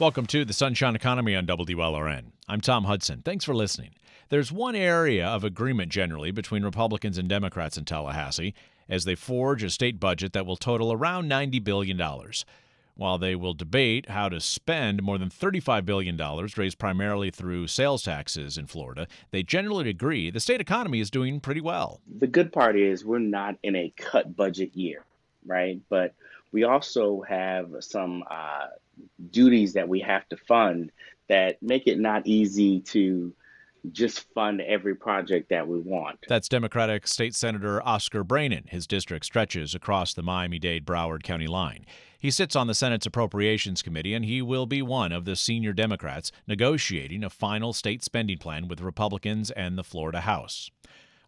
Welcome to the Sunshine Economy on WLRN. I'm Tom Hudson. Thanks for listening. There's one area of agreement generally between Republicans and Democrats in Tallahassee as they forge a state budget that will total around $90 billion. While they will debate how to spend more than $35 billion raised primarily through sales taxes in Florida, they generally agree the state economy is doing pretty well. The good part is we're not in a cut budget year, right? But we also have some uh, duties that we have to fund that make it not easy to just fund every project that we want. That's Democratic State Senator Oscar Braynon. His district stretches across the Miami Dade Broward County line. He sits on the Senate's Appropriations Committee, and he will be one of the senior Democrats negotiating a final state spending plan with Republicans and the Florida House.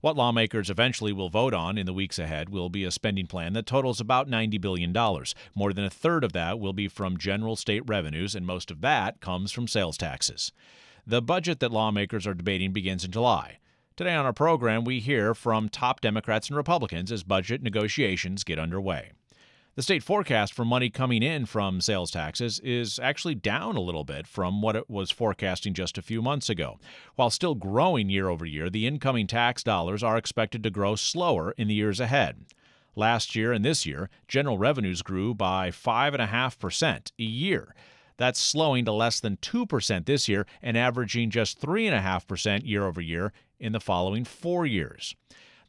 What lawmakers eventually will vote on in the weeks ahead will be a spending plan that totals about $90 billion. More than a third of that will be from general state revenues, and most of that comes from sales taxes. The budget that lawmakers are debating begins in July. Today on our program, we hear from top Democrats and Republicans as budget negotiations get underway. The state forecast for money coming in from sales taxes is actually down a little bit from what it was forecasting just a few months ago. While still growing year over year, the incoming tax dollars are expected to grow slower in the years ahead. Last year and this year, general revenues grew by 5.5% a year. That's slowing to less than 2% this year and averaging just 3.5% year over year in the following four years.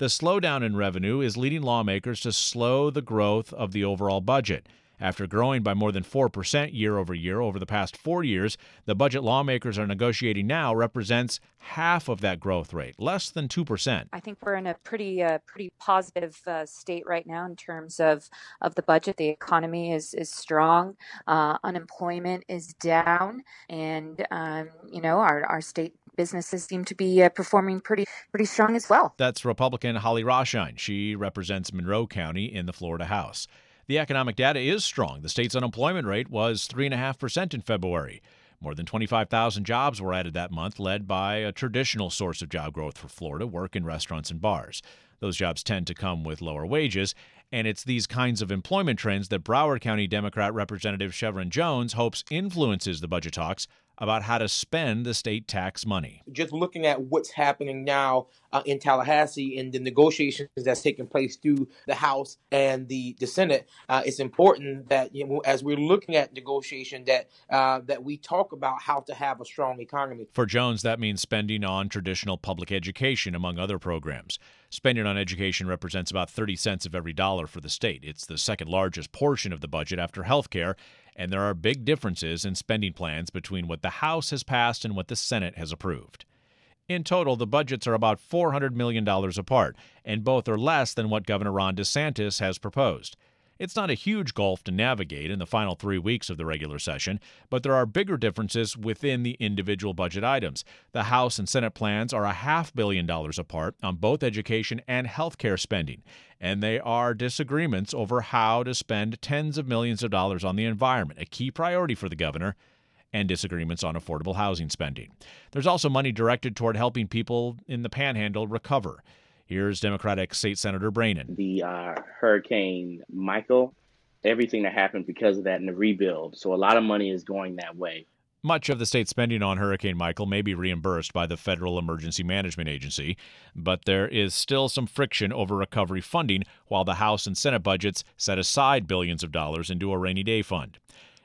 The slowdown in revenue is leading lawmakers to slow the growth of the overall budget. After growing by more than 4% year over year over the past four years, the budget lawmakers are negotiating now represents half of that growth rate, less than 2%. I think we're in a pretty uh, pretty positive uh, state right now in terms of, of the budget. The economy is, is strong, uh, unemployment is down, and um, you know our, our state businesses seem to be uh, performing pretty pretty strong as well. That's Republican Holly Raschein. She represents Monroe County in the Florida House. The economic data is strong. The state's unemployment rate was 3.5% in February. More than 25,000 jobs were added that month, led by a traditional source of job growth for Florida work in restaurants and bars. Those jobs tend to come with lower wages, and it's these kinds of employment trends that Broward County Democrat Representative Shevrin Jones hopes influences the budget talks about how to spend the state tax money. Just looking at what's happening now uh, in Tallahassee and the negotiations that's taking place through the House and the, the Senate, uh, it's important that you know, as we're looking at negotiation that uh, that we talk about how to have a strong economy. For Jones, that means spending on traditional public education, among other programs. Spending on education represents about 30 cents of every dollar for the state. It's the second largest portion of the budget after health care and there are big differences in spending plans between what the House has passed and what the Senate has approved. In total, the budgets are about $400 million apart, and both are less than what Governor Ron DeSantis has proposed. It's not a huge gulf to navigate in the final three weeks of the regular session, but there are bigger differences within the individual budget items. The House and Senate plans are a half billion dollars apart on both education and health care spending, and they are disagreements over how to spend tens of millions of dollars on the environment, a key priority for the governor and disagreements on affordable housing spending. There's also money directed toward helping people in the panhandle recover. Here's Democratic State Senator Braynon. The uh, Hurricane Michael, everything that happened because of that and the rebuild. So a lot of money is going that way. Much of the state spending on Hurricane Michael may be reimbursed by the Federal Emergency Management Agency, but there is still some friction over recovery funding while the House and Senate budgets set aside billions of dollars into a rainy day fund.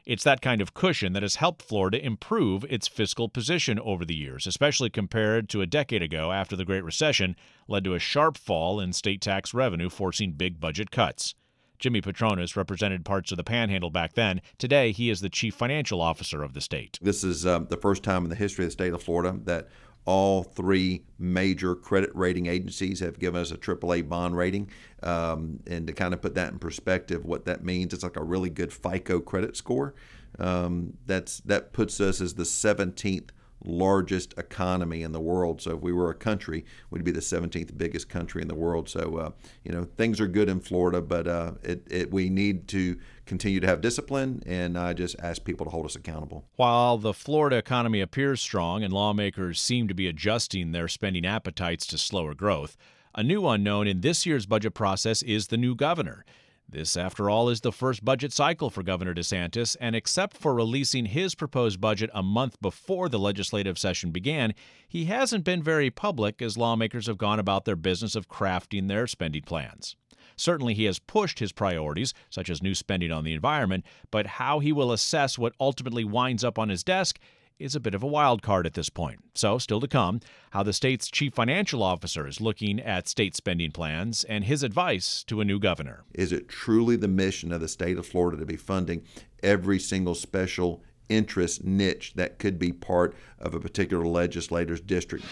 It's that kind of cushion that has helped Florida improve its fiscal position over the years, especially compared to a decade ago after the Great Recession led to a sharp fall in state tax revenue, forcing big budget cuts. Jimmy Patronis represented parts of the panhandle back then. Today, he is the chief financial officer of the state. This is um, the first time in the history of the state of Florida that all three major credit rating agencies have given us a AAA bond rating. Um, and to kind of put that in perspective, what that means, it's like a really good FICO credit score. Um, that's that puts us as the 17th largest economy in the world. So if we were a country, we'd be the 17th biggest country in the world. So uh, you know things are good in Florida, but uh, it, it, we need to continue to have discipline, and I just ask people to hold us accountable. While the Florida economy appears strong and lawmakers seem to be adjusting their spending appetites to slower growth, a new unknown in this year's budget process is the new governor. This, after all, is the first budget cycle for Governor DeSantis, and except for releasing his proposed budget a month before the legislative session began, he hasn't been very public as lawmakers have gone about their business of crafting their spending plans. Certainly, he has pushed his priorities, such as new spending on the environment, but how he will assess what ultimately winds up on his desk is a bit of a wild card at this point. So, still to come, how the state's chief financial officer is looking at state spending plans and his advice to a new governor. Is it truly the mission of the state of Florida to be funding every single special interest niche that could be part of a particular legislator's district?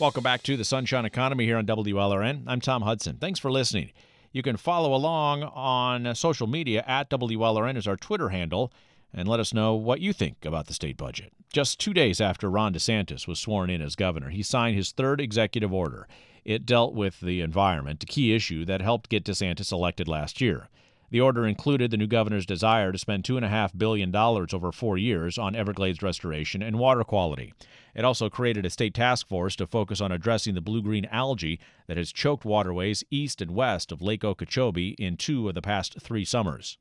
Welcome back to the Sunshine Economy here on WLRN. I'm Tom Hudson. Thanks for listening. You can follow along on social media at WLRN is our Twitter handle and let us know what you think about the state budget. Just two days after Ron DeSantis was sworn in as governor, he signed his third executive order. It dealt with the environment, a key issue that helped get DeSantis elected last year. The order included the new governor's desire to spend $2.5 billion over four years on Everglades restoration and water quality. It also created a state task force to focus on addressing the blue green algae that has choked waterways east and west of Lake Okeechobee in two of the past three summers.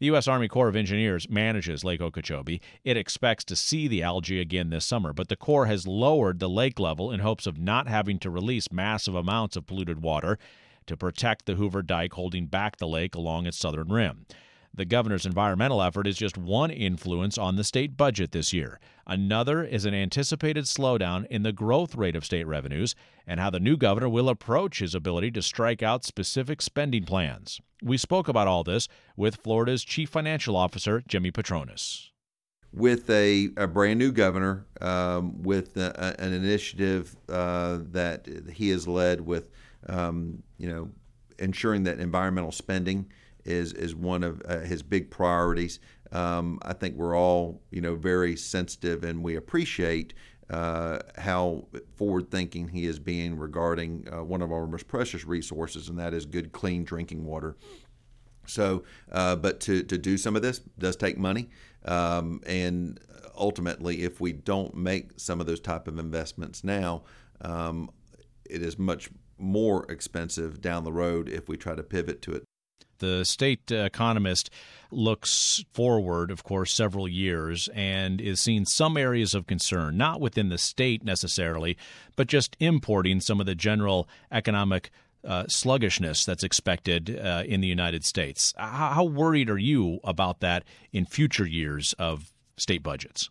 The U.S. Army Corps of Engineers manages Lake Okeechobee. It expects to see the algae again this summer, but the Corps has lowered the lake level in hopes of not having to release massive amounts of polluted water to protect the Hoover Dike holding back the lake along its southern rim. The governor's environmental effort is just one influence on the state budget this year. Another is an anticipated slowdown in the growth rate of state revenues and how the new governor will approach his ability to strike out specific spending plans. We spoke about all this with Florida's Chief Financial Officer, Jimmy Patronis. With a, a brand new governor, um, with a, an initiative uh, that he has led with um, you know, ensuring that environmental spending is is one of uh, his big priorities. Um, I think we're all you know very sensitive, and we appreciate uh, how forward thinking he is being regarding uh, one of our most precious resources, and that is good, clean drinking water. So, uh, but to, to do some of this does take money, um, and ultimately, if we don't make some of those type of investments now, um, it is much more expensive down the road if we try to pivot to it. The state economist looks forward, of course, several years and is seeing some areas of concern, not within the state necessarily, but just importing some of the general economic uh, sluggishness that's expected uh, in the United States. How, how worried are you about that in future years of state budgets?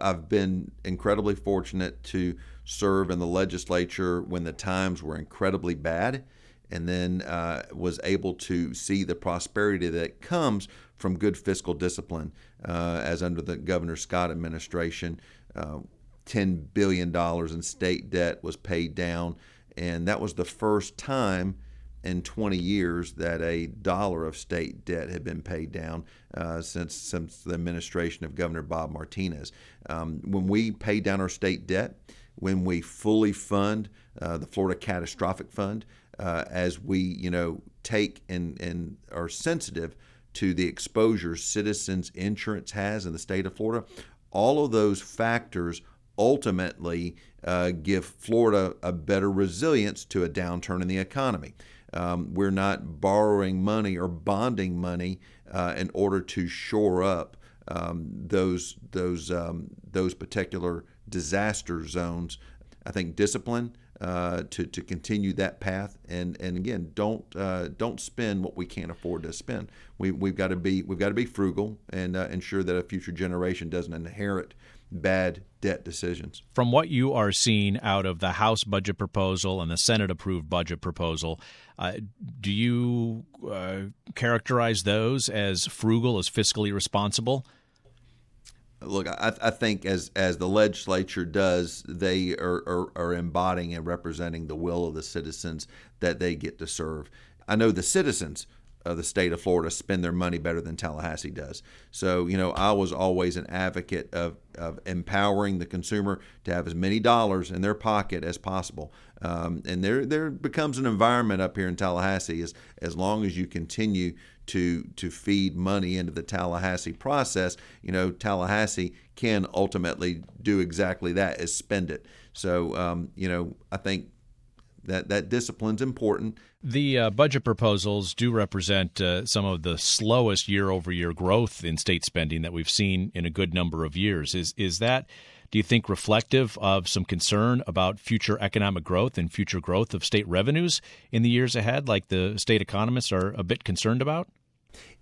I've been incredibly fortunate to serve in the legislature when the times were incredibly bad, and then uh, was able to see the prosperity that comes from good fiscal discipline, uh, as under the Governor Scott administration. Uh, $10 billion in state debt was paid down, and that was the first time in 20 years that a dollar of state debt had been paid down uh, since, since the administration of Governor Bob Martinez. Um, when we paid down our state debt, when we fully fund uh, the Florida Catastrophic Fund, uh, as we you know take and, and are sensitive to the exposure citizens insurance has in the state of Florida, all of those factors ultimately uh, give Florida a better resilience to a downturn in the economy. Um, we're not borrowing money or bonding money uh, in order to shore up um, those those um, those particular disaster zones. I think discipline uh, to to continue that path, and and again, don't uh, don't spend what we can't afford to spend. We we've got to be we've got to be frugal and uh, ensure that a future generation doesn't inherit bad debt decisions. From what you are seeing out of the House budget proposal and the Senate approved budget proposal, uh, do you uh, characterize those as frugal, as fiscally responsible? Look, I, I, think as as the legislature does, they are, are, are embodying and representing the will of the citizens that they get to serve. I know the citizens of the state of Florida spend their money better than Tallahassee does. So, you know, I was always an advocate of, of empowering the consumer to have as many dollars in their pocket as possible. Um, and there, there becomes an environment up here in Tallahassee as, as long as you continue to, to feed money into the Tallahassee process, you know, Tallahassee can ultimately do exactly that is spend it. So, um, you know, I think that that discipline's important. The uh, budget proposals do represent uh, some of the slowest year-over-year growth in state spending that we've seen in a good number of years. Is is that? Do you think reflective of some concern about future economic growth and future growth of state revenues in the years ahead, like the state economists are a bit concerned about?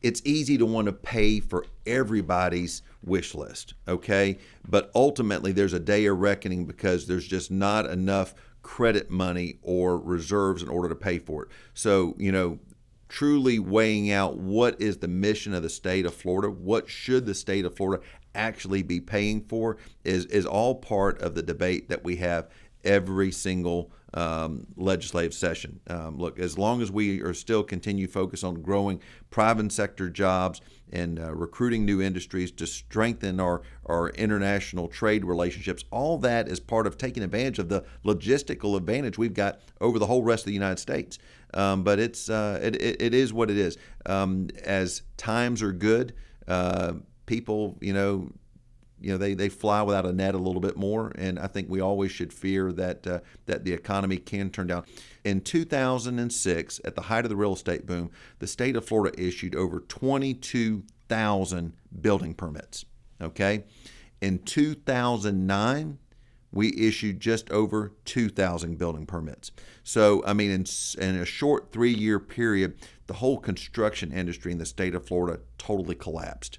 It's easy to want to pay for everybody's wish list, okay? But ultimately, there's a day of reckoning because there's just not enough credit money or reserves in order to pay for it. So, you know, truly weighing out what is the mission of the state of Florida, what should the state of Florida actually be paying for is is all part of the debate that we have every single um, legislative session. Um, look, as long as we are still continue focus on growing private sector jobs and uh, recruiting new industries to strengthen our, our international trade relationships, all that is part of taking advantage of the logistical advantage we've got over the whole rest of the United States. Um, but it's uh, it, it, it is what it is. Um, as times are good, uh, people, you know, you know they, they fly without a net a little bit more, and I think we always should fear that uh, that the economy can turn down. In 2006, at the height of the real estate boom, the state of Florida issued over 22,000 building permits. Okay, in 2009, we issued just over 2,000 building permits. So, I mean, in, in a short three year period, the whole construction industry in the state of Florida totally collapsed.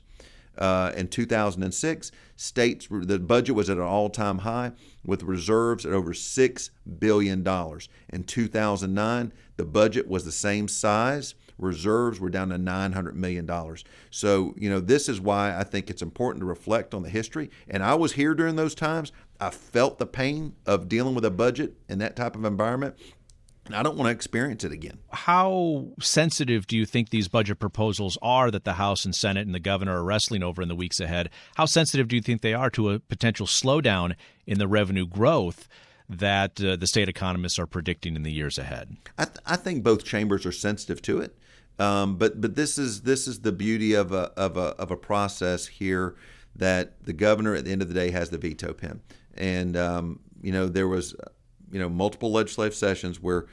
Uh, in 2006, states the budget was at an all-time high with reserves at over six billion dollars. In 2009, the budget was the same size. Reserves were down to 900 million dollars. So you know this is why I think it's important to reflect on the history. And I was here during those times. I felt the pain of dealing with a budget in that type of environment. I don't want to experience it again. How sensitive do you think these budget proposals are that the House and Senate and the governor are wrestling over in the weeks ahead? How sensitive do you think they are to a potential slowdown in the revenue growth? That uh, the state economists are predicting in the years ahead. I, th- I think both chambers are sensitive to it, um, but but this is this is the beauty of a of a of a process here that the governor at the end of the day has the veto pen, and um, you know there was you know multiple legislative sessions where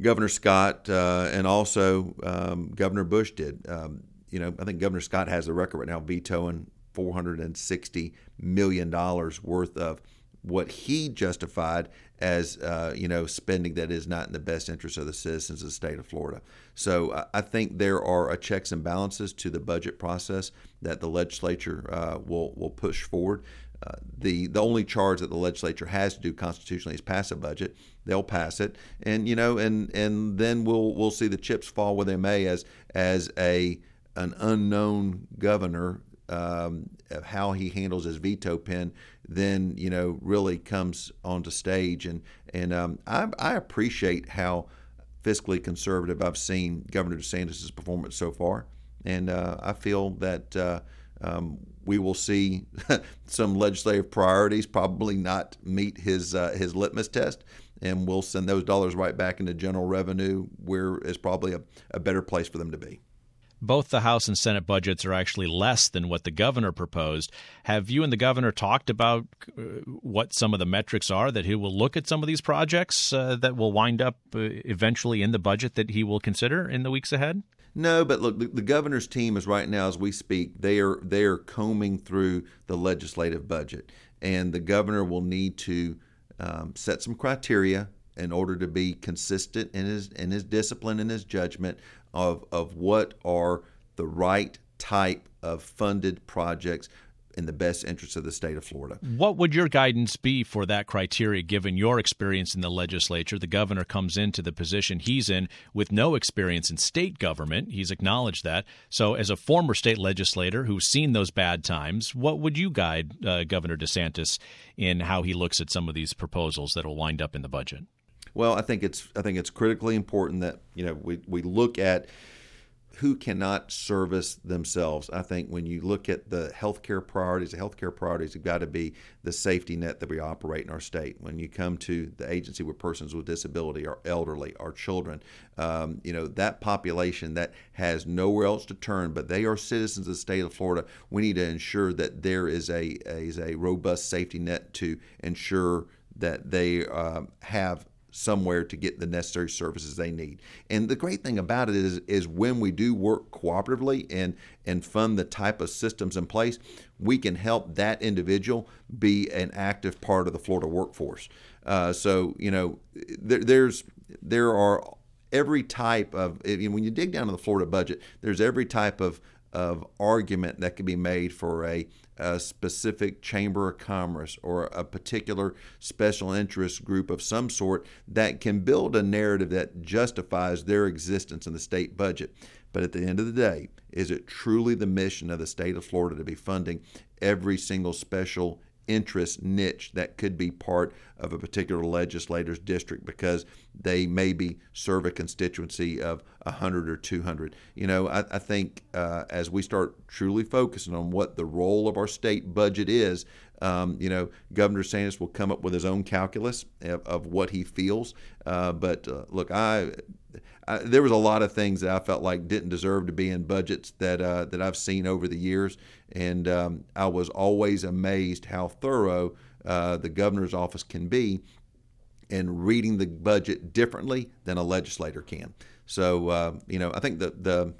Governor Scott uh, and also um, Governor Bush did. Um, you know, I think Governor Scott has the record right now vetoing 460 million dollars worth of what he justified as uh, you know spending that is not in the best interest of the citizens of the state of Florida. So I think there are checks and balances to the budget process that the legislature uh, will will push forward the the only charge that the legislature has to do constitutionally is pass a budget. They'll pass it, and you know, and and then we'll we'll see the chips fall where they may as as a an unknown governor um, of how he handles his veto pen then you know really comes onto stage. And and um, I, I appreciate how fiscally conservative I've seen Governor DeSantis' performance so far, and uh, I feel that uh, um, we will see some legislative priorities probably not meet his uh, his litmus test, and we'll send those dollars right back into general revenue, where is probably a, a better place for them to be. Both the House and Senate budgets are actually less than what the governor proposed. Have you and the governor talked about uh, what some of the metrics are that he will look at some of these projects uh, that will wind up uh, eventually in the budget that he will consider in the weeks ahead? No, but look, the, the, governor's team is right now as we speak. They are they are combing through the legislative budget, and the governor will need to um, set some criteria in order to be consistent in his in his discipline and his judgment of of what are the right type of funded projects in the best interest of the state of Florida. What would your guidance be for that criteria given your experience in the legislature? The governor comes into the position he's in with no experience in state government. He's acknowledged that. So, as a former state legislator who's seen those bad times, what would you guide uh, Governor DeSantis in how he looks at some of these proposals that will wind up in the budget? Well, I think it's I think it's critically important that you know we, we look at who cannot service themselves. I think when you look at the healthcare priorities, the healthcare priorities have got to be the safety net that we operate in our state. When you come to the agency with persons with disability, our elderly, our children, um, you know that population that has nowhere else to turn, but they are citizens of the state of Florida. We need to ensure that there is a, is a robust safety net to ensure that they uh, have somewhere to get the necessary services they need. And the great thing about it is, is when we do work cooperatively and, and fund the type of systems in place, we can help that individual be an active part of the Florida workforce. Uh, so, you know, there, there's there are every type of when you dig down to the Florida budget, there's every type of of argument that can be made for a, a, specific chamber of commerce or a particular special interest group of some sort that can build a narrative that justifies their existence in the state budget. But at the end of the day, is it truly the mission of the state of Florida to be funding every single special interest niche that could be part of a particular legislator's district because they maybe serve a constituency of 100 or 200. You know, I, I think uh, as we start truly focusing on what the role of our state budget is, um, you know, Governor Sanders will come up with his own calculus of, of what he feels. Uh, but uh, look, I, There was a lot of things that I felt like didn't deserve to be in budgets that uh, that I've seen over the years, and um, I was always amazed how thorough uh, the governor's office can be in reading the budget differently than a legislator can. So uh, you know, I think the the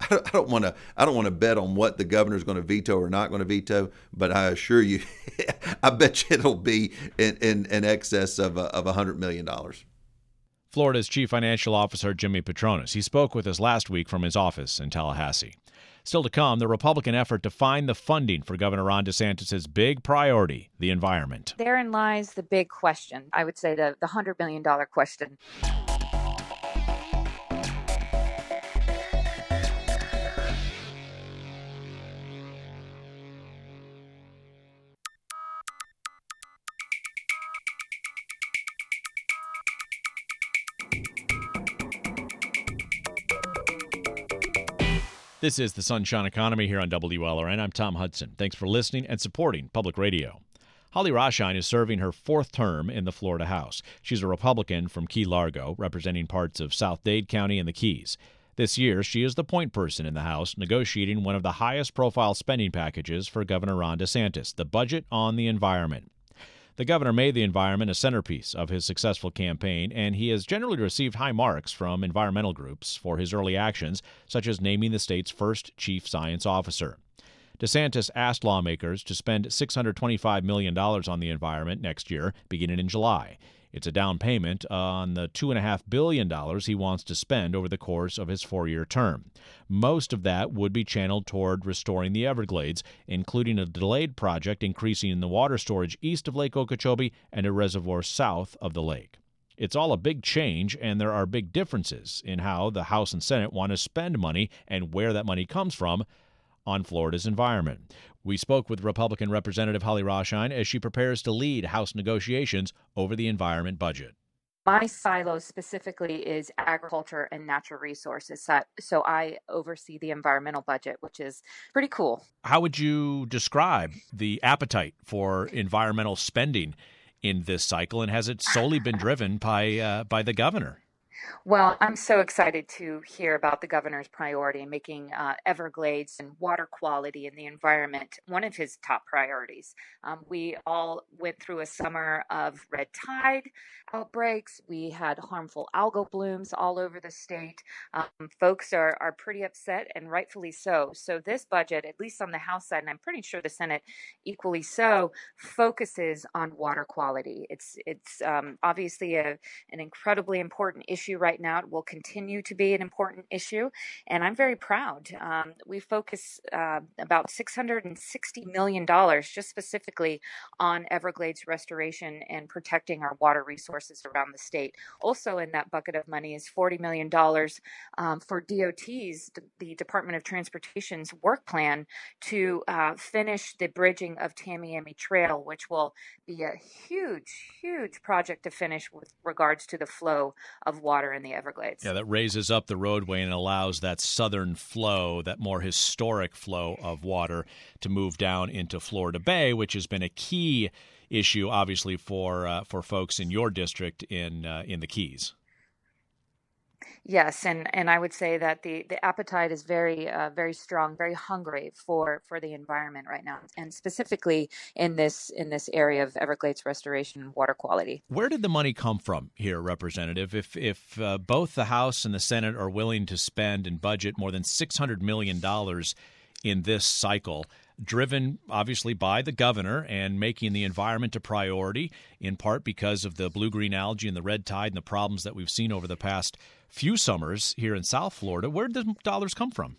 I don't want to. I don't want to bet on what the governor is going to veto or not going to veto, but I assure you, I bet you it'll be in, in, in excess of a, of hundred million dollars. Florida's Chief Financial Officer Jimmy Patronis. He spoke with us last week from his office in Tallahassee. Still to come, the Republican effort to find the funding for Governor Ron DeSantis' big priority, the environment. Therein lies the big question. I would say the, the $100 million question. This is the Sunshine Economy here on WLRN. I'm Tom Hudson. Thanks for listening and supporting public radio. Holly Raschein is serving her fourth term in the Florida House. She's a Republican from Key Largo, representing parts of South Dade County and the Keys. This year, she is the point person in the House negotiating one of the highest profile spending packages for Governor Ron DeSantis, the budget on the environment. The governor made the environment a centerpiece of his successful campaign, and he has generally received high marks from environmental groups for his early actions, such as naming the state's first chief science officer. DeSantis asked lawmakers to spend $625 million on the environment next year, beginning in July. It's a down payment on the $2.5 billion he wants to spend over the course of his four year term. Most of that would be channeled toward restoring the Everglades, including a delayed project increasing the water storage east of Lake Okeechobee and a reservoir south of the lake. It's all a big change, and there are big differences in how the House and Senate want to spend money and where that money comes from on Florida's environment. We spoke with Republican Representative Holly Raschein as she prepares to lead House negotiations over the environment budget. My silo specifically is agriculture and natural resources. So I oversee the environmental budget, which is pretty cool. How would you describe the appetite for environmental spending in this cycle, and has it solely been driven by uh, by the governor? Well, I'm so excited to hear about the governor's priority in making uh, Everglades and water quality and the environment one of his top priorities. Um, we all went through a summer of red tide outbreaks. We had harmful algal blooms all over the state. Um, folks are, are pretty upset, and rightfully so. So, this budget, at least on the House side, and I'm pretty sure the Senate equally so, focuses on water quality. It's, it's um, obviously a, an incredibly important issue right now. It will continue to be an important issue, and I'm very proud. Um, we focus uh, about $660 million just specifically on Everglades restoration and protecting our water resources resources around the state. Also, in that bucket of money is $40 million um, for DOT's, the Department of Transportation's work plan to uh, finish the bridging of Tamiami Trail, which will be a huge, huge project to finish with regards to the flow of water water in the Everglades. Yeah, that raises up the roadway and allows that southern flow, that more historic flow of water, to move down into Florida Bay, which has been a key issue, obviously, for uh, for folks in your district in uh, in the Keys. Yes, and, and I would say that the, the appetite is very uh, very strong, very hungry for, for the environment right now, and specifically in this in this area of Everglades restoration and water quality. Where did the money come from here, Representative? If if uh, both the House and the Senate are willing to spend and budget more than six hundred million dollars in this cycle, driven obviously by the governor and making the environment a priority, in part because of the blue green algae and the red tide and the problems that we've seen over the past few summers here in South Florida. Where did the dollars come from?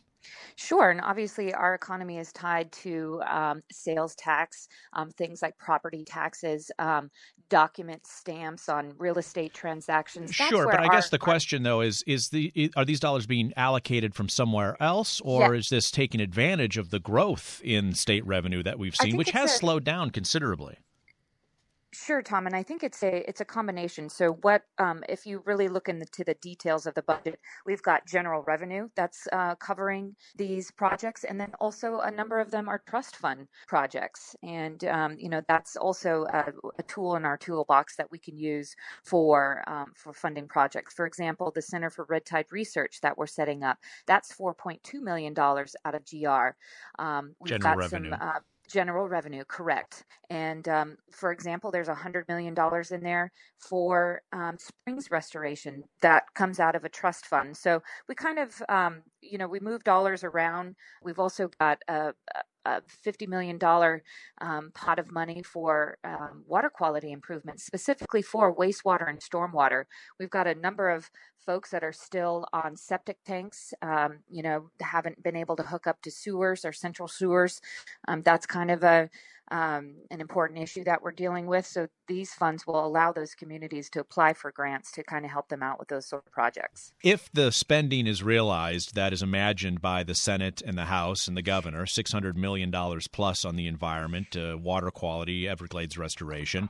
Sure, and obviously our economy is tied to um, sales tax, um, things like property taxes, um, document stamps on real estate transactions. That's sure, but I guess the question though is: is the are these dollars being allocated from somewhere else, or yeah. is this taking advantage of the growth in state revenue that we've seen, which has a, slowed down considerably? Sure, Tom, and I think it's a it's a combination. So, what um, if you really look into the details of the budget? We've got general revenue that's uh, covering these projects, and then also a number of them are trust fund projects, and um, you know that's also a, a, tool in our toolbox that we can use for um, for funding projects. For example, the Center for Red Tide Research that we're setting up that's four point two million dollars out of GR. Um, we've general got revenue. some. Uh, General revenue, correct. And um, for example, there's $100 million in there for um, springs restoration that comes out of a trust fund. So we kind of, um, you know, we move dollars around. We've also got a, a $50 million um, pot of money for um, water quality improvements, specifically for wastewater and stormwater. We've got a number of folks that are still on septic tanks, um, you know, haven't been able to hook up to sewers or central sewers. Um, that's kind of a um, an important issue that we're dealing with. So these funds will allow those communities to apply for grants to kind of help them out with those sort of projects. If the spending is realized that is imagined by the Senate and the House and the governor, $600 million plus on the environment, uh, water quality, Everglades restoration,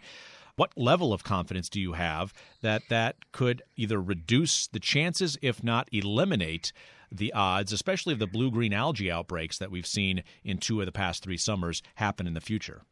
what level of confidence do you have that that could either reduce the chances, if not eliminate, the odds, especially of the blue green algae outbreaks that we've seen in two of the past three summers, happen in the future?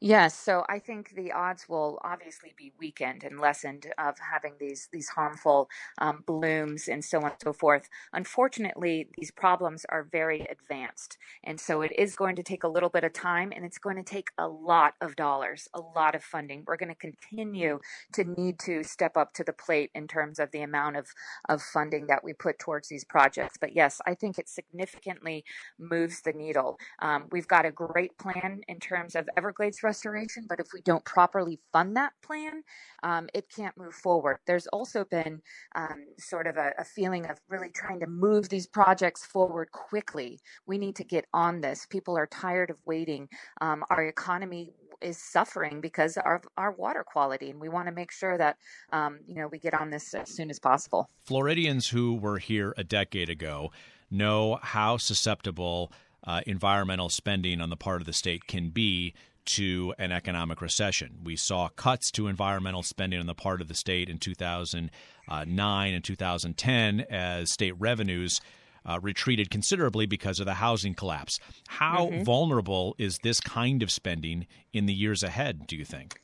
Yes, so I think the odds will obviously be weakened and lessened of having these these harmful um, blooms and so on and so forth. Unfortunately, these problems are very advanced, and so it is going to take a little bit of time, and it's going to take a lot of dollars, a lot of funding. We're going to continue to need to step up to the plate in terms of the amount of of funding that we put towards these projects. But yes, I think it significantly moves the needle. Um, we've got a great plan in terms of Everglades Restoration, but if we don't properly fund that plan, um, it can't move forward. There's also been um, sort of a, a feeling of really trying to move these projects forward quickly. We need to get on this. People are tired of waiting. Um, our economy is suffering because of our water quality, and we want to make sure that um, you know we get on this as soon as possible. Floridians who were here a decade ago know how susceptible uh, environmental spending on the part of the state can be to an economic recession. We saw cuts to environmental spending on the part of the state in 2009 and 2010 as state revenues uh, retreated considerably because of the housing collapse. How mm-hmm. vulnerable is this kind of spending in the years ahead, do you think?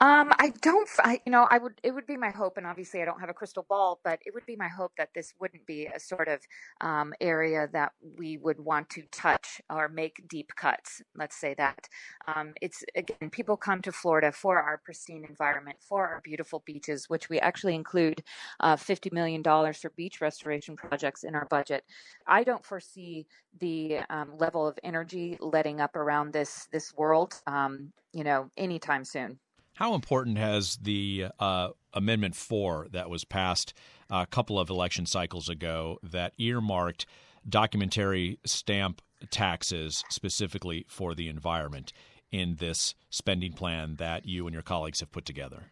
Um, I don't, I, you know, I would, it would be my hope, and obviously I don't have a crystal ball, but it would be my hope that this wouldn't be a sort of um, area that we would want to touch or make deep cuts. Let's say that. Um, it's again, people come to Florida for our pristine environment, for our beautiful beaches, which we actually include uh, $50 million for beach restoration projects in our budget. I don't foresee the um, level of energy letting up around this this world, um, you know, anytime soon. How important has the uh, Amendment 4 that was passed a couple of election cycles ago that earmarked documentary stamp taxes specifically for the environment in this spending plan that you and your colleagues have put together?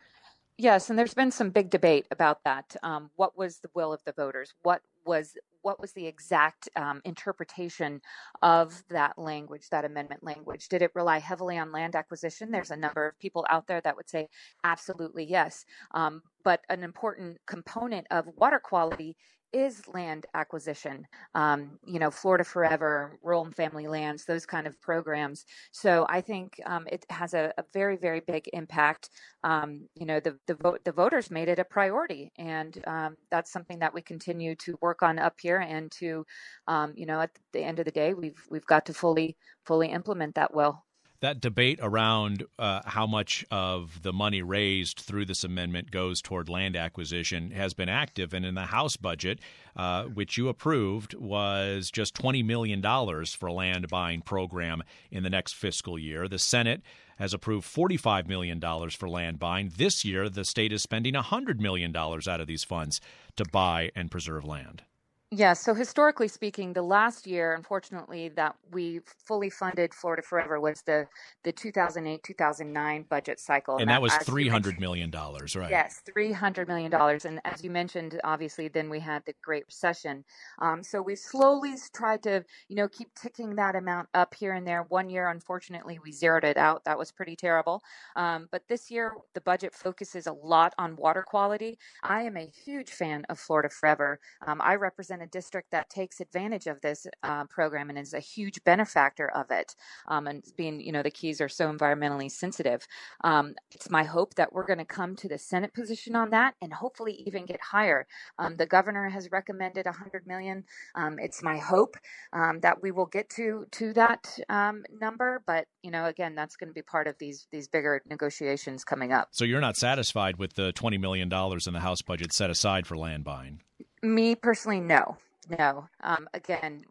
Yes, and there's been some big debate about that. Um, what was the will of the voters? What was what was the exact um, interpretation of that language, that amendment language? Did it rely heavily on land acquisition? There's a number of people out there that would say absolutely yes. Um, but an important component of water quality is land acquisition. Um, you know, Florida Forever, Rural and Family Lands, those kind of programs. So I think um, it has a, a, very, very big impact. Um, you know, the the, vote, the voters made it a priority, and um, that's something that we continue to work on up here. And to, um, you know, at the end of the day, we've we've got to fully fully implement that well that debate around uh, how much of the money raised through this amendment goes toward land acquisition has been active. And in the House budget, uh, which you approved, was just $20 million for a land buying program in the next fiscal year. The Senate has approved $45 million for land buying. This year, the state is spending $100 million out of these funds to buy and preserve land. Yeah, so historically speaking, the last year, unfortunately, that we fully funded Florida Forever was the the 2008 2009 budget cycle, and, and that, that, was three hundred million dollars, right? Yes, three hundred million dollars, and as you mentioned, obviously, then we had the Great Recession. Um, so we slowly tried to, you know, keep ticking that amount up here and there. One year, unfortunately, we zeroed it out. That was pretty terrible. Um, but this year, the budget focuses a lot on water quality. I am a huge fan of Florida Forever. Um, I represent in a district that takes advantage of this uh, program and is a huge benefactor of it. Um, and being, you know, the keys are so environmentally sensitive. Um, it's my hope that we're going to come to the Senate position on that and hopefully even get higher. Um, the governor has recommended 100 million. Um, it's my hope um, that we will get to to that um, number, but you know, again, that's going to be part of these these bigger negotiations coming up. So you're not satisfied with the 20 million dollars in the House budget set aside for land buying? Me personally, no, no. Um, again,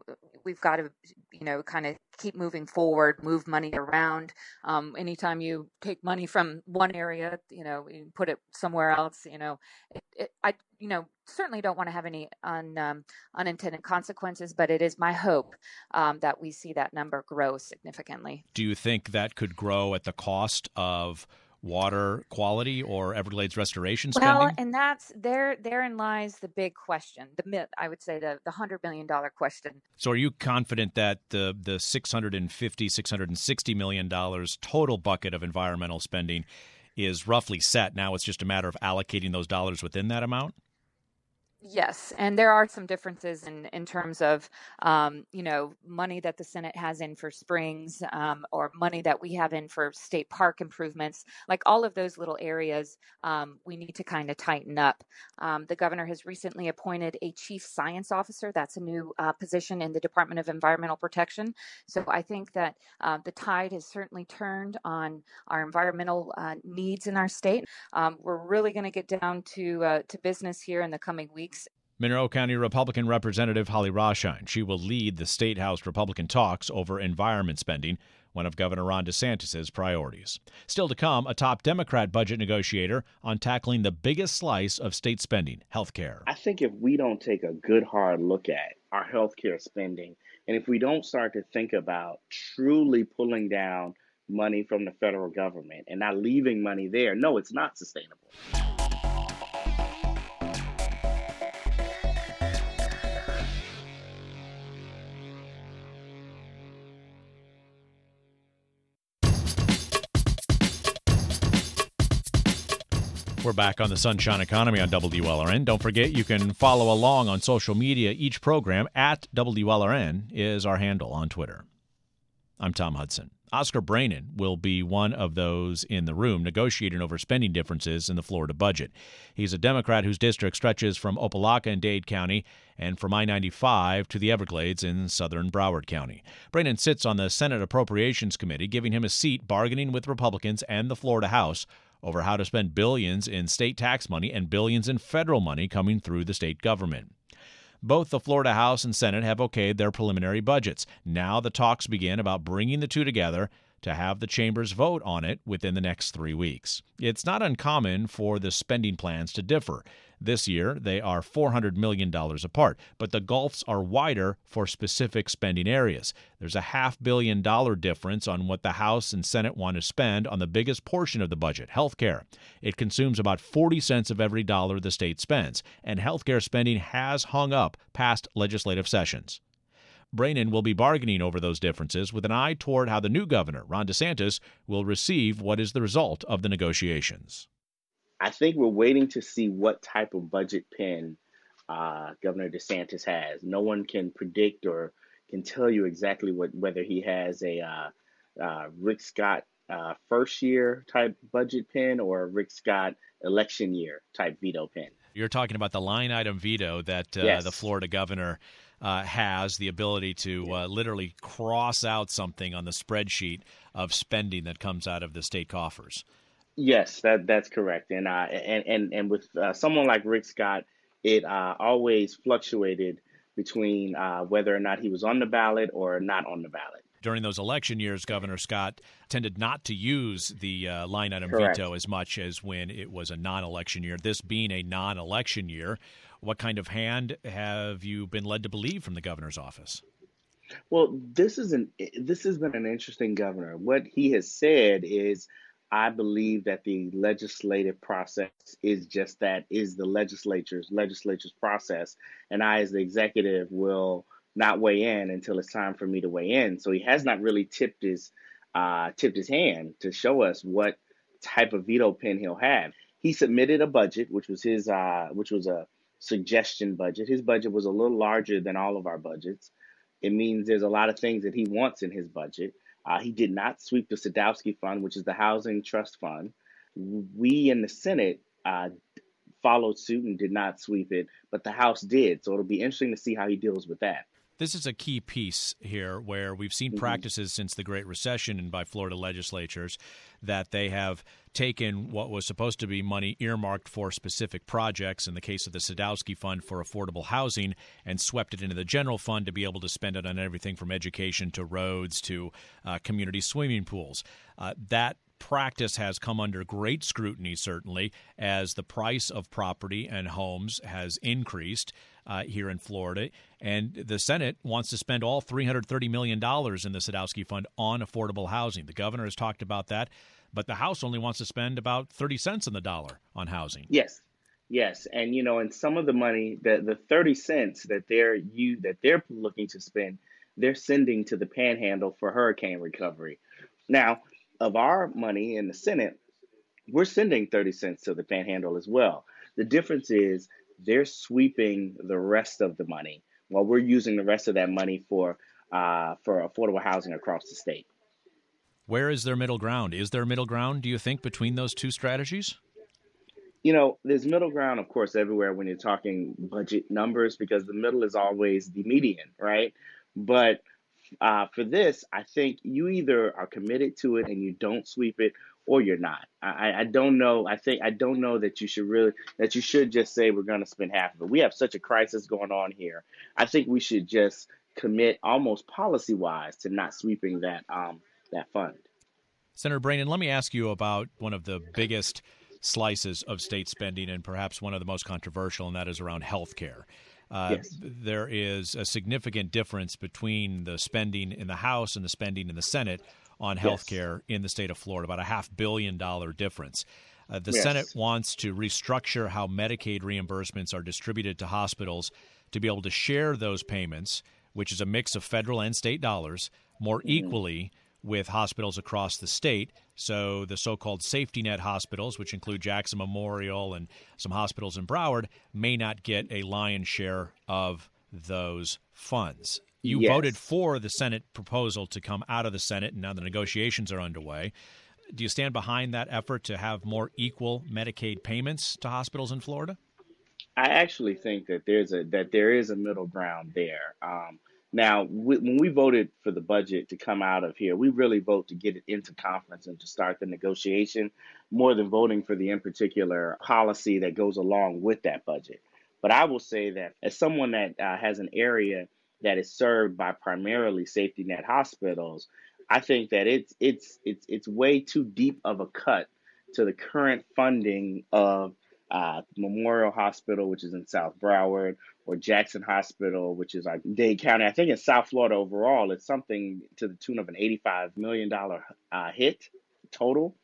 we've got to, you know, kind of keep moving forward, move money around. Um, anytime you take money from one area, you know, you put it somewhere else, you know, it, it, I, you know, certainly don't want to have any un, um, unintended consequences, but it is my hope um, that we see that number grow significantly. Do you think that could grow at the cost of? Water quality or Everglades restoration spending? Well, and that's there. Therein lies the big question, the myth. I would say the the hundred million dollar question. So, are you confident that the the 650 660 million dollars total bucket of environmental spending is roughly set? Now it's just a matter of allocating those dollars within that amount. Yes, and there are some differences in in terms of um, you know money that the Senate has in for springs um, or money that we have in for state park improvements. Like all of those little areas, um, we need to kind of tighten up. Um, the governor has recently appointed a chief science officer. That's a new uh, position in the Department of Environmental Protection. So I think that uh, the tide has certainly turned on our environmental uh, needs in our state. Um, we're really going to get down to uh, to business here in the coming weeks Monroe County Republican Representative Holly Raschein. She will lead the State House Republican talks over environment spending, one of Governor Ron DeSantis' priorities. Still to come, a top Democrat budget negotiator on tackling the biggest slice of state spending, health care. I think if we don't take a good hard look at our health care spending, and if we don't start to think about truly pulling down money from the federal government and not leaving money there, no, it's not sustainable. We're back on the Sunshine Economy on WLRN. Don't forget you can follow along on social media. Each program at WLRN is our handle on Twitter. I'm Tom Hudson. Oscar Braynon will be one of those in the room negotiating over spending differences in the Florida budget. He's a Democrat whose district stretches from Opa-locka in Dade County and from I 95 to the Everglades in southern Broward County. Braynon sits on the Senate Appropriations Committee, giving him a seat bargaining with Republicans and the Florida House over how to spend billions in state tax money and billions in federal money coming through the state government. Both the Florida House and Senate have okayed their preliminary budgets. Now the talks begin about bringing the two together to have the chambers vote on it within the next three weeks. It's not uncommon for the spending plans to differ. This year, they are $400 million apart, but the gulfs are wider for specific spending areas. There's a half billion dollar difference on what the House and Senate want to spend on the biggest portion of the budget, healthcare. It consumes about 40 cents of every dollar the state spends, and healthcare spending has hung up past legislative sessions. Braynon will be bargaining over those differences with an eye toward how the new governor, Ron DeSantis, will receive what is the result of the negotiations. I think we're waiting to see what type of budget pen uh, Governor DeSantis has. No one can predict or can tell you exactly what whether he has a uh, uh, Rick Scott uh, first year type budget pen or a Rick Scott election year type veto pen. You're talking about the line item veto that uh, Yes. the Florida governor uh, has the ability to uh, literally cross out something on the spreadsheet of spending that comes out of the state coffers. Yes, that that's correct. And uh, and and and with uh, someone like Rick Scott, it uh, always fluctuated between uh, whether or not he was on the ballot or not on the ballot. During those election years, Governor Scott tended not to use the uh, line item Correct. veto as much as when it was a non election year. This being a non election year, what kind of hand have you been led to believe from the governor's office? Well, this is an this has been an interesting governor. What he has said is, I believe that the legislative process is just that is the legislature's legislature's process, and I, as the executive, will not weigh in until it's time for me to weigh in. So he has not really tipped his uh, tipped his hand to show us what type of veto pen he'll have. He submitted a budget, which was his uh, which was a suggestion budget. His budget was a little larger than all of our budgets. It means there's a lot of things that he wants in his budget. Uh, he did not sweep the Sadowski Fund, which is the housing trust fund. We in the Senate uh, followed suit and did not sweep it, but the House did. So it'll be interesting to see how he deals with that. This is a key piece here where we've seen Mhm. practices since the Great Recession and by Florida legislatures that they have taken what was supposed to be money earmarked for specific projects, in the case of the Sadowski Fund for affordable housing, and swept it into the general fund to be able to spend it on everything from education to roads to uh, community swimming pools. Uh, that practice has come under great scrutiny, certainly, as the price of property and homes has increased uh, here in Florida. And the Senate wants to spend all $330 million in the Sadowski Fund on affordable housing. The governor has talked about that, but the House only wants to spend about 30 cents on the dollar on housing. Yes, yes, and you know, and some of the money, the the thirty cents that they're you that they're looking to spend, they're sending to the Panhandle for hurricane recovery. Now, of our money in the Senate, we're sending thirty cents to the Panhandle as well. The difference is they're sweeping the rest of the money while we're using the rest of that money for uh, for affordable housing across the state. Where is their middle ground? Is there middle ground, do you think, between those two strategies? you know, there's middle ground, of course, everywhere when you're talking budget numbers because the middle is always the median, right? But uh, for this, I think you either are committed to it and you don't sweep it, or you're not. I, I don't know. I think I don't know that you should really that you should just say we're going to spend half of it. We have such a crisis going on here. I think we should just commit almost policy wise to not sweeping that um, that fund. Senator Braynon, let me ask you about one of the biggest slices of state spending and perhaps one of the most controversial, and that is around health care. Uh, Yes. There is a significant difference between the spending in the House and the spending in the Senate on health care in the state of Florida, about a half billion dollar difference. Uh, the Yes. Senate wants to restructure how Medicaid reimbursements are distributed to hospitals to be able to share those payments, which is a mix of federal and state dollars, more equally with hospitals across the state. So the so called safety net hospitals, which include Jackson Memorial and some hospitals in Broward, may not get a lion's share of those funds. You Yes. voted for the Senate proposal to come out of the Senate, and now the negotiations are underway. Do you stand behind that effort to have more equal Medicaid payments to hospitals in Florida? I actually think that there's a that there is a middle ground there. Um, now, we, when we voted for the budget to come out of here, we really vote to get it into conference and to start the negotiation, more than voting for the in particular policy that goes along with that budget. But I will say that as someone that uh, has an area that is served by primarily safety net hospitals, I think that it's it's it's it's way too deep of a cut to the current funding of uh, Memorial Hospital, which is in South Broward, or Jackson Hospital, which is like Dade County. I think in South Florida overall, it's something to the tune of an $85 million uh, hit total.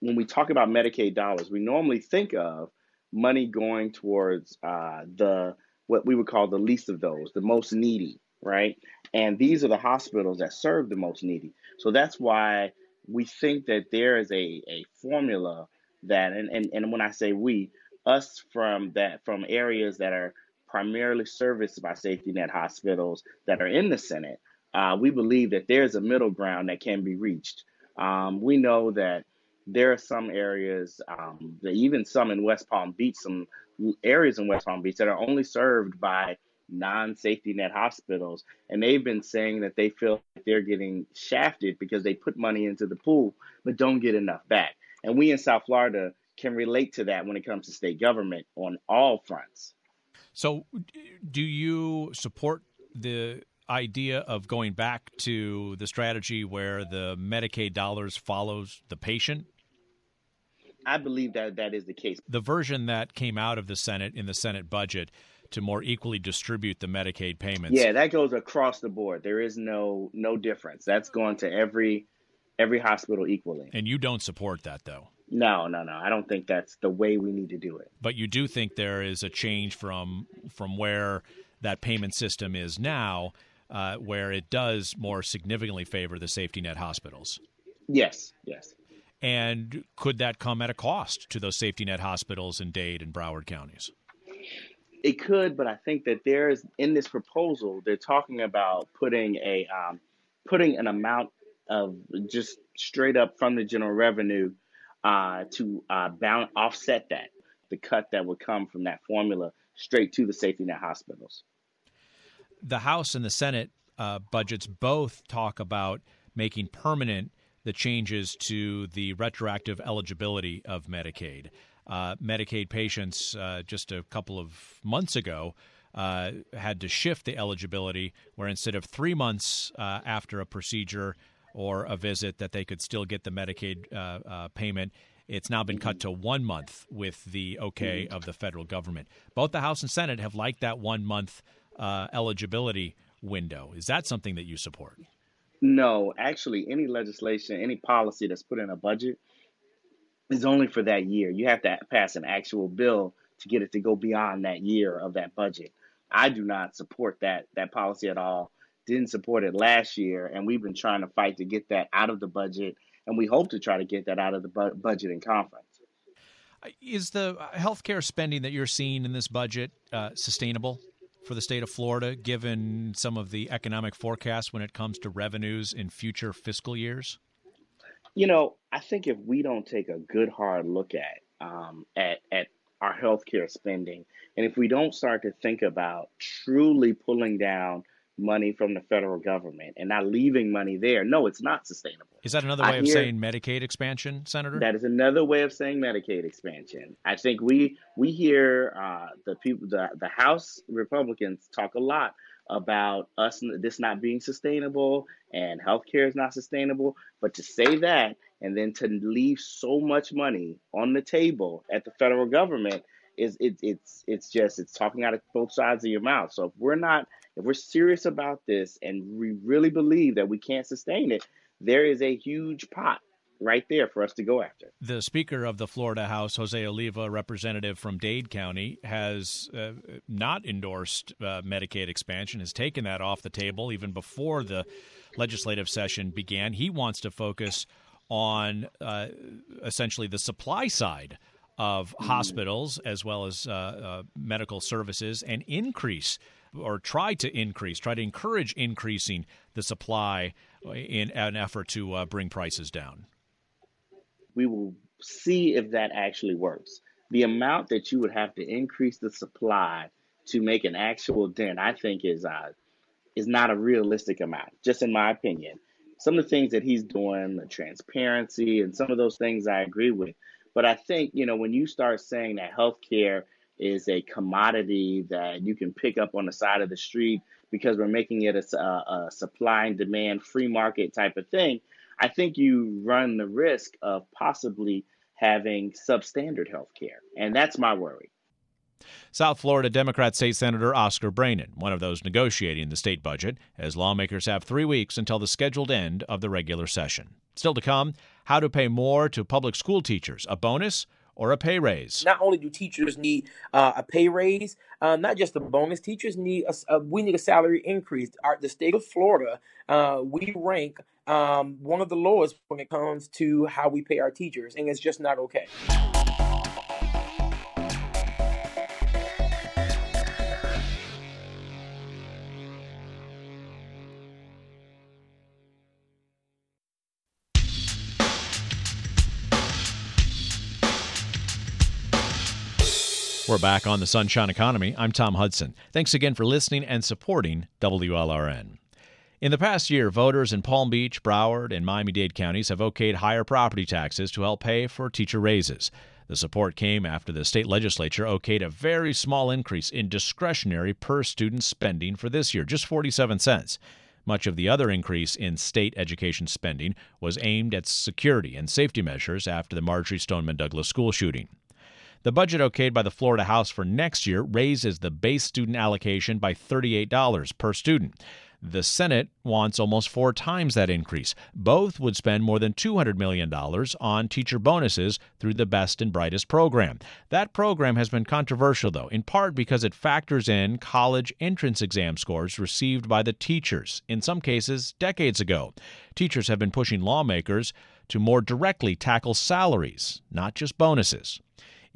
When we talk about Medicaid dollars, we normally think of money going towards uh, the what we would call the least of those, the most needy, right? And these are the hospitals that serve the most needy. So that's why we think that there is a, a formula that, and, and, and when I say we, us from that from areas that are primarily serviced by safety net hospitals that are in the Senate, uh, we believe that there's a middle ground that can be reached. Um, we know that there are some areas, um, that even some in West Palm Beach, some areas in West Palm Beach that are only served by non-safety net hospitals, and they've been saying that they feel like they're getting shafted because they put money into the pool but don't get enough back. And we in South Florida can relate to that when it comes to state government on all fronts. So, do you support the idea of going back to the strategy where the Medicaid dollars follows the patient? I believe that that is the case. The version that came out of the Senate in the Senate budget to more equally distribute the Medicaid payments. Yeah, that goes across the board. There is no no difference. That's going to every every hospital equally. And you don't support that though. No, no, no. I don't think that's the way we need to do it. But you do think there is a change from from where that payment system is now, uh, where it does more significantly favor the safety net hospitals. Yes, yes. And could that come at a cost to those safety net hospitals in Dade and Broward counties? It could, but I think that there's in this proposal they're talking about putting a um, putting an amount of just straight up from the general revenue uh, to uh, bound offset that the cut that would come from that formula straight to the safety net hospitals. The House and the Senate uh, budgets both talk about making permanent the changes to the retroactive eligibility of Medicaid. Uh, Medicaid patients uh, just a couple of months ago uh, had to shift the eligibility where instead of three months uh, after a procedure or a visit that they could still get the Medicaid uh, uh, payment. It's now been cut to one month with the okay of the federal government. Both the House and Senate have liked that one month eligibility window. Is that something that you support? No, actually, any legislation, any policy that's put in a budget is only for that year. You have to pass an actual bill to get it to go beyond that year of that budget. I do not support that that policy at all. Didn't support it last year, and we've been trying to fight to get that out of the budget, and we hope to try to get that out of the bu- budget in conference. Is the healthcare spending that you're seeing in this budget uh, sustainable? For the state of Florida, given some of the economic forecasts when it comes to revenues in future fiscal years? You know, I think if we don't take a good hard look at um, at at our healthcare spending, and if we don't start to think about truly pulling down money from the federal government and not leaving money there. No, it's not sustainable. Is that another way I of hear, saying Medicaid expansion, Senator? That is another way of saying Medicaid expansion. I think we we hear uh, the people, the the House Republicans talk a lot about us this not being sustainable and healthcare is not sustainable. But to say that and then to leave so much money on the table at the federal government is it, it's it's just it's talking out of both sides of your mouth. So if we're not if we're serious about this and we really believe that we can't sustain it, there is a huge pot right there for us to go after. The Speaker of the Florida House, Jose Oliva, representative from Dade County, has uh, not endorsed uh, Medicaid expansion, has taken that off the table even before the legislative session began. He wants to focus on uh, essentially the supply side of mm. hospitals as well as uh, uh, medical services and increase or try to increase, try to encourage increasing the supply in an effort to uh, bring prices down? We will see if that actually works. The amount that you would have to increase the supply to make an actual dent, I think, is uh, is not a realistic amount, just in my opinion. Some of the things that he's doing, the transparency, and some of those things I agree with. But I think, you know, when you start saying that healthcare is a commodity that you can pick up on the side of the street because we're making it a, a, supply and demand free market type of thing, I think you run the risk of possibly having substandard health care. And that's my worry. South Florida Democrat State Senator Oscar Braynon, one of those negotiating the state budget, as lawmakers have three weeks until the scheduled end of the regular session. Still to come, how to pay more to public school teachers, a bonus or a pay raise. Not only do teachers need uh, a pay raise, uh, not just a bonus, teachers need a, a, we need a salary increase. Our, the state of Florida, uh, we rank um, one of the lowest when it comes to how we pay our teachers, and it's just not okay. We're back on the Sunshine Economy. I'm Tom Hudson. Thanks again for listening and supporting WLRN. In the past year, voters in Palm Beach, Broward, and Miami Dade counties have okayed higher property taxes to help pay for teacher raises. The support came after the state legislature okayed a very small increase in discretionary per student spending for this year, just 47 cents. Much of the other increase in state education spending was aimed at security and safety measures after the Marjory Stoneman Douglas school shooting. The budget okayed by the Florida House for next year raises the base student allocation by $38 per student. The Senate wants almost four times that increase. Both would spend more than $200 million on teacher bonuses through the Best and Brightest program. That program has been controversial, though, in part because it factors in college entrance exam scores received by the teachers, in some cases, decades ago. Teachers have been pushing lawmakers to more directly tackle salaries, not just bonuses.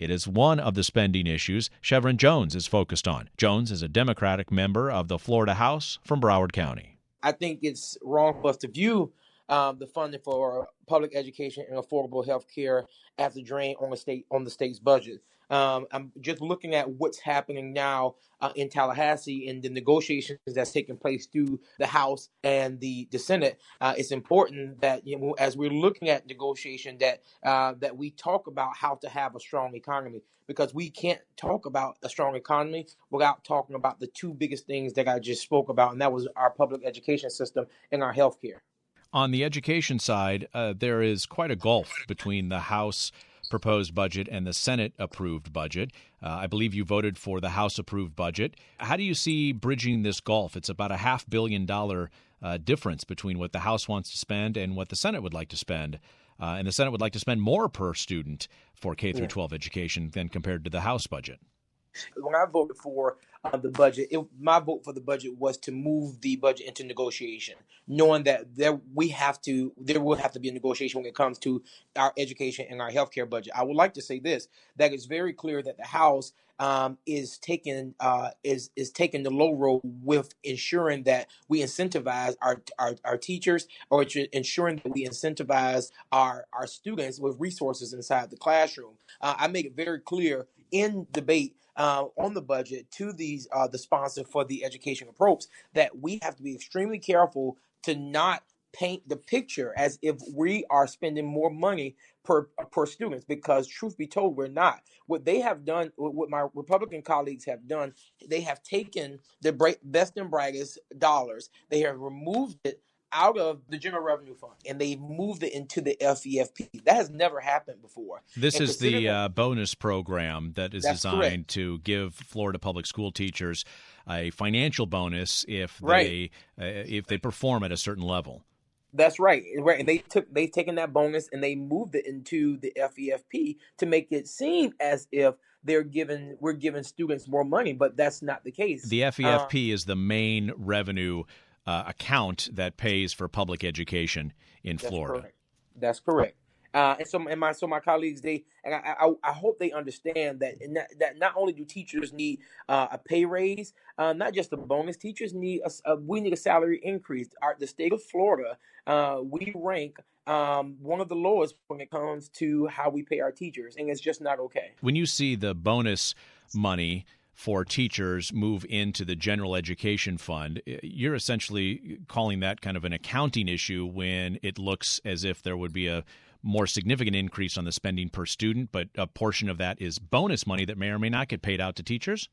It is one of the spending issues Shevrin Jones is focused on. Jones is a Democratic member of the Florida House from Broward County. I think it's wrong for us to view um, the funding for public education and affordable health care as a drain on the state on the state's budget. Um, I'm just looking at what's happening now uh, in Tallahassee and the negotiations that's taking place through the House and the, the Senate. Uh, it's important that you know, as we're looking at negotiation, that uh, that we talk about how to have a strong economy because we can't talk about a strong economy without talking about the two biggest things that I just spoke about, and that was our public education system and our health care. On the education side, uh, there is quite a gulf between the House proposed budget and the Senate approved budget. Uh, I believe you voted for the House approved budget. How do you see bridging this gulf? It's about a half billion dollar uh, difference between what the House wants to spend and what the Senate would like to spend. Uh, and the Senate would like to spend more per student for K through 12 education than compared to the House budget. When I voted for uh, the budget, it, my vote for the budget was to move the budget into negotiation, knowing that there we have to there will have to be a negotiation when it comes to our education and our healthcare budget. I would like to say this: that it's very clear that the House um, is taking uh, is is taking the low road with ensuring that we incentivize our our, our teachers or ensuring that we incentivize our our students with resources inside the classroom. Uh, I make it very clear in debate uh, on the budget to these uh, the sponsor for the education approach that we have to be extremely careful to not paint the picture as if we are spending more money per per students because truth be told we're not. What they have done what my republican colleagues have done they have taken the best and brightest dollars. They have removed it out of the general revenue fund and they moved it into the FEFP. That has never happened before. This and is the uh, bonus program that is designed correct. to give Florida public school teachers a financial bonus if they uh, if they perform at a certain level. That's right. Right. And they took they've taken that bonus and they moved it into the FEFP to make it seem as if they're giving we're giving students more money, but that's not the case. The FEFP uh, is the main revenue uh, account that pays for public education in That's Florida. Correct. That's correct. Uh, and so, and my so my colleagues, they and I, I, I hope they understand that, that that not only do teachers need uh, a pay raise, uh, not just a bonus. Teachers need a, a, we need a salary increase. Our the state of Florida, uh, we rank um, one of the lowest when it comes to how we pay our teachers, and it's just not okay. When you see the bonus money for teachers move into the general education fund. Eh, you're essentially calling that kind of an accounting issue when it looks as if there would be a more significant increase on the spending per student, but a portion of that is bonus money that may or may not get paid out to teachers?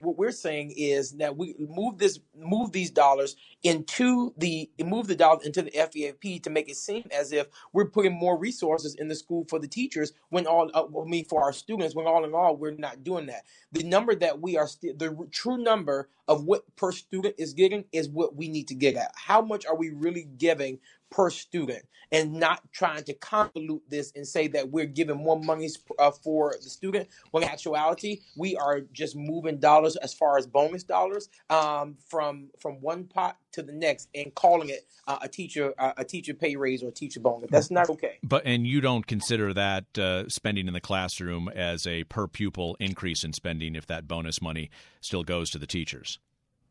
What we're saying is that we move this move these dollars into the move the dollars into the FEFP to make it seem as if we're putting more resources in the school for the teachers when all uh, I mean for our students when all in all we're not doing that. The number that we are st- the true number of what per student is getting is what we need to get at. How much are we really giving per student and not trying to convolute this and say that we're giving more money uh, for the student when in actuality we are just moving dollars as far as bonus dollars um, from from one pot to the next and calling it uh, a teacher uh, a teacher pay raise or a teacher bonus. That's not okay. But and you don't consider that uh, spending in the classroom as a per pupil increase in spending if that bonus money still goes to the teachers?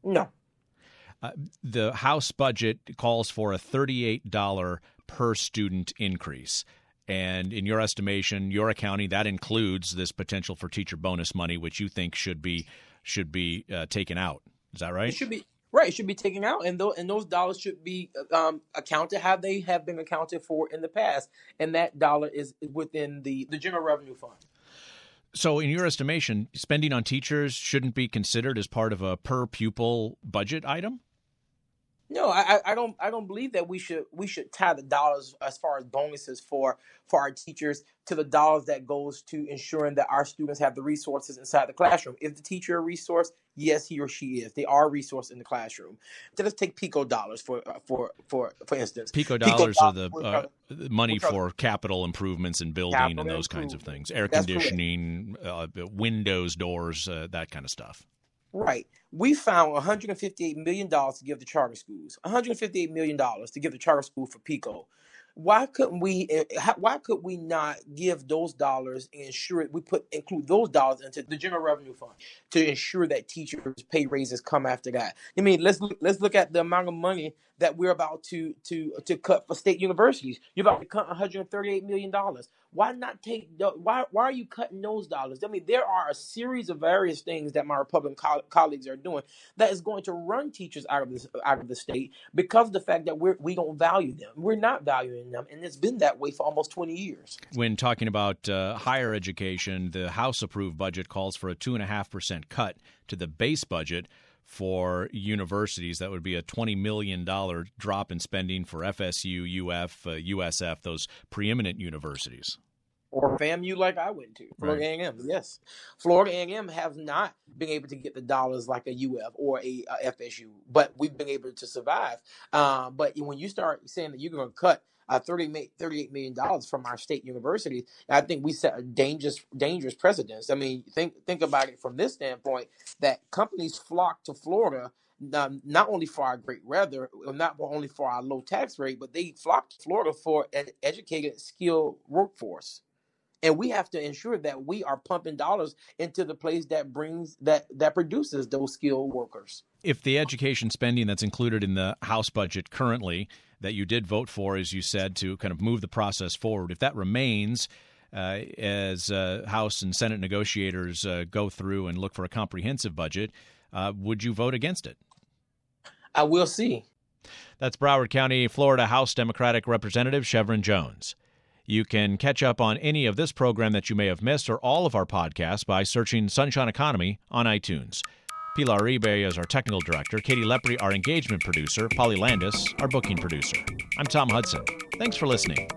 No uh, the House budget calls for a $38 per student increase. And in your estimation, your accounting that includes this potential for teacher bonus money, which you think should be should be uh, taken out. Is that right? It should be right. It should be taken out, and those and those dollars should be um, accounted how they have been accounted for in the past, and that dollar is within the the general revenue fund. So, in your estimation, spending on teachers shouldn't be considered as part of a per pupil budget item? No, I, I don't I don't believe that we should we should tie the dollars as far as bonuses for for our teachers to the dollars that goes to ensuring that our students have the resources inside the classroom. If the teacher a resource? Yes, he or she is. They are a resource in the classroom. So let's take PECO dollars for uh, for for for instance. PECO dollars are the uh, money for capital improvements in building and those kinds of things, air That's conditioning, uh, windows, doors, uh, that kind of stuff. Right. We found 158 million dollars to give the charter schools. 158 million dollars to give the charter school for PECO why couldn't we eh, why could we not give those dollars and ensure we put include those dollars into the general revenue fund to ensure that teachers pay raises come after that i mean let's look, let's look at the amount of money that we're about to to to cut for state universities you're about to cut 138 million dollars why not take the, why why are you cutting those dollars? I mean, there are a series of various things that my Republican co- colleagues are doing that is going to run teachers out of this out of the state because of the fact that we're we don't value them. We're not valuing them, and it's been that way for almost twenty years. When talking about uh, higher education, the House approved budget calls for a two and a half percent cut to the base budget for universities. That would be a $20 million drop in spending for FSU, UF, uh, USF, those preeminent universities. Or FAMU, like I went to, Florida right. A&M. Yes, Florida A&M have not been able to get the dollars like a UF or a, a FSU, but we've been able to survive. Uh, but when you start saying that you're going to cut uh, 30, $38 million from our state universities. I think we set a dangerous, dangerous precedence. I mean, think, think about it from this standpoint that companies flock to Florida um, not only for our great weather, not only for our low tax rate, but they flock to Florida for an educated, skilled workforce. And we have to ensure that we are pumping dollars into the place that brings that that produces those skilled workers. If the education spending that's included in the House budget currently that you did vote for, as you said, to kind of move the process forward. If that remains, uh, as uh, House and Senate negotiators uh, go through and look for a comprehensive budget, uh, would you vote against it? I will see. That's Broward County, Florida House Democratic Representative Shevrin Jones. You can catch up on any of this program that you may have missed or all of our podcasts by searching Sunshine Economy on iTunes. Pilar Uribe is our technical director, Katie Lepri, our engagement producer, Polly Landis, our booking producer. I'm Tom Hudson. Thanks for listening.